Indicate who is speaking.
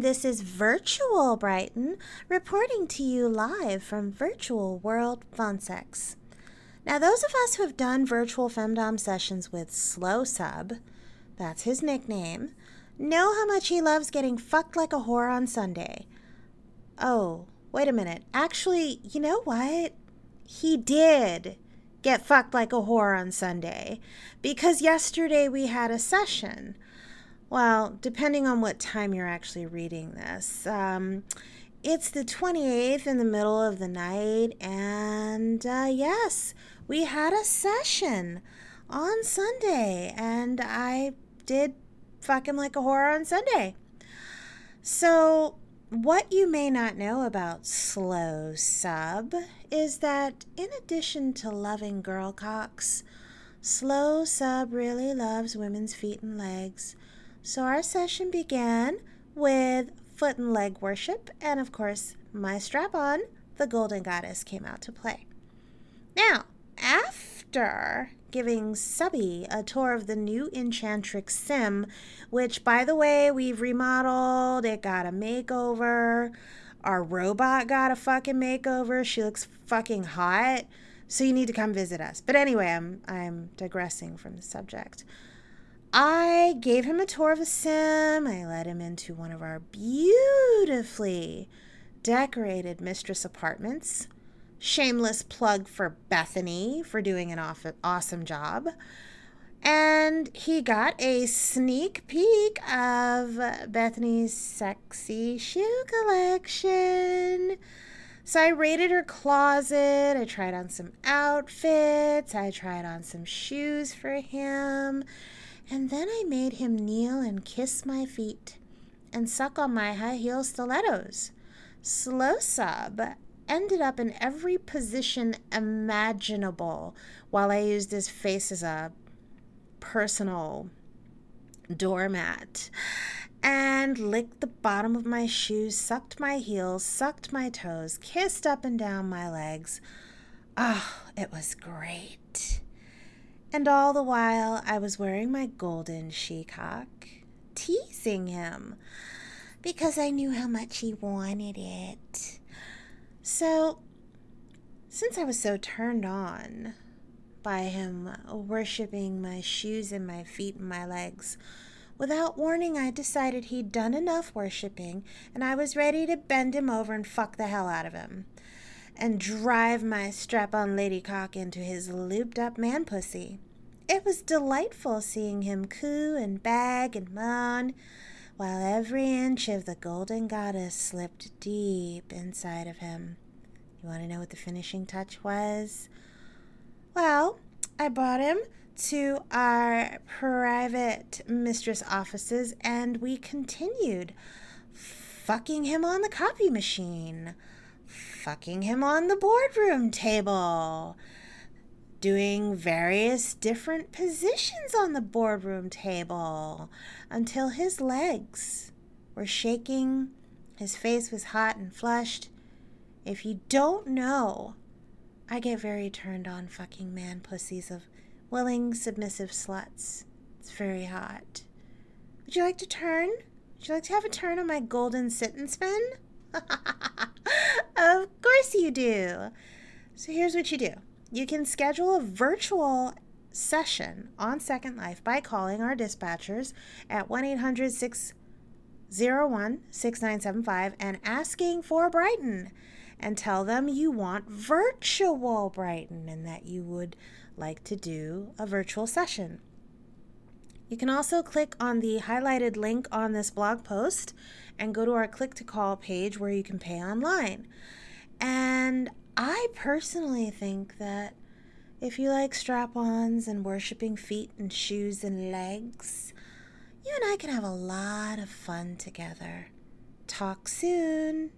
Speaker 1: and this is Virtual Brighton reporting to you live from Virtual World Phone Sex. Now, those of us who have done virtual femdom sessions with Slow Sub, that's his nickname, know how much he loves getting fucked like a whore on Sunday. Oh, wait a minute. Actually, you know what? He did get fucked like a whore on Sunday because yesterday we had a session. Well, depending on what time you're actually reading this. Um, it's the 28th in the middle of the night, and uh, yes, we had a session on Sunday, and I did fuck him like a whore on Sunday. So, what you may not know about Slow Sub is that in addition to loving girl cocks, Slow Sub really loves women's feet and legs. So, our session began with foot and leg worship, and of course, my strap on, the Golden Goddess, came out to play. Now, after giving Subby a tour of the new Enchantrix Sim, which, by the way, we've remodeled, it got a makeover. Our robot got a fucking makeover. She looks fucking hot. So you need to come visit us. But anyway, I'm I'm digressing from the subject. I gave him a tour of the sim. I led him into one of our beautifully decorated mistress apartments. Shameless plug for Bethany for doing an awesome job. And he got a sneak peek of Bethany's sexy shoe collection. So I raided her closet. I tried on some outfits. I tried on some shoes for him. And then I made him kneel and kiss my feet and suck on my high heel stilettos. Slow sub ended up in every position imaginable while I used his face as a personal doormat and licked the bottom of my shoes, sucked my heels, sucked my toes, kissed up and down my legs. Oh, it was great. And all the while, I was wearing my golden shecock, teasing him because I knew how much he wanted it. So, since I was so turned on by him worshiping my shoes and my feet and my legs, without warning, I decided he'd done enough worshiping and I was ready to bend him over and fuck the hell out of him and drive my strap on lady cock into his looped up man pussy. It was delightful seeing him coo and bag and moan while every inch of the golden goddess slipped deep inside of him. You want to know what the finishing touch was? Well, I brought him to our private mistress offices and we continued fucking him on the copy machine fucking him on the boardroom table, doing various different positions on the boardroom table until his legs were shaking, his face was hot and flushed. If you don't know, I get very turned on fucking man pussies of willing, submissive sluts. It's very hot. Would you like to turn? Would you like to have a turn on my golden sit and spin? of course you do. So here's what you do you can schedule a virtual session on Second Life by calling our dispatchers at 1 800 601 6975 and asking for Brighton and tell them you want virtual Brighton and that you would like to do a virtual session. You can also click on the highlighted link on this blog post and go to our click to call page where you can pay online. And I personally think that if you like strap ons and worshiping feet and shoes and legs, you and I can have a lot of fun together. Talk soon.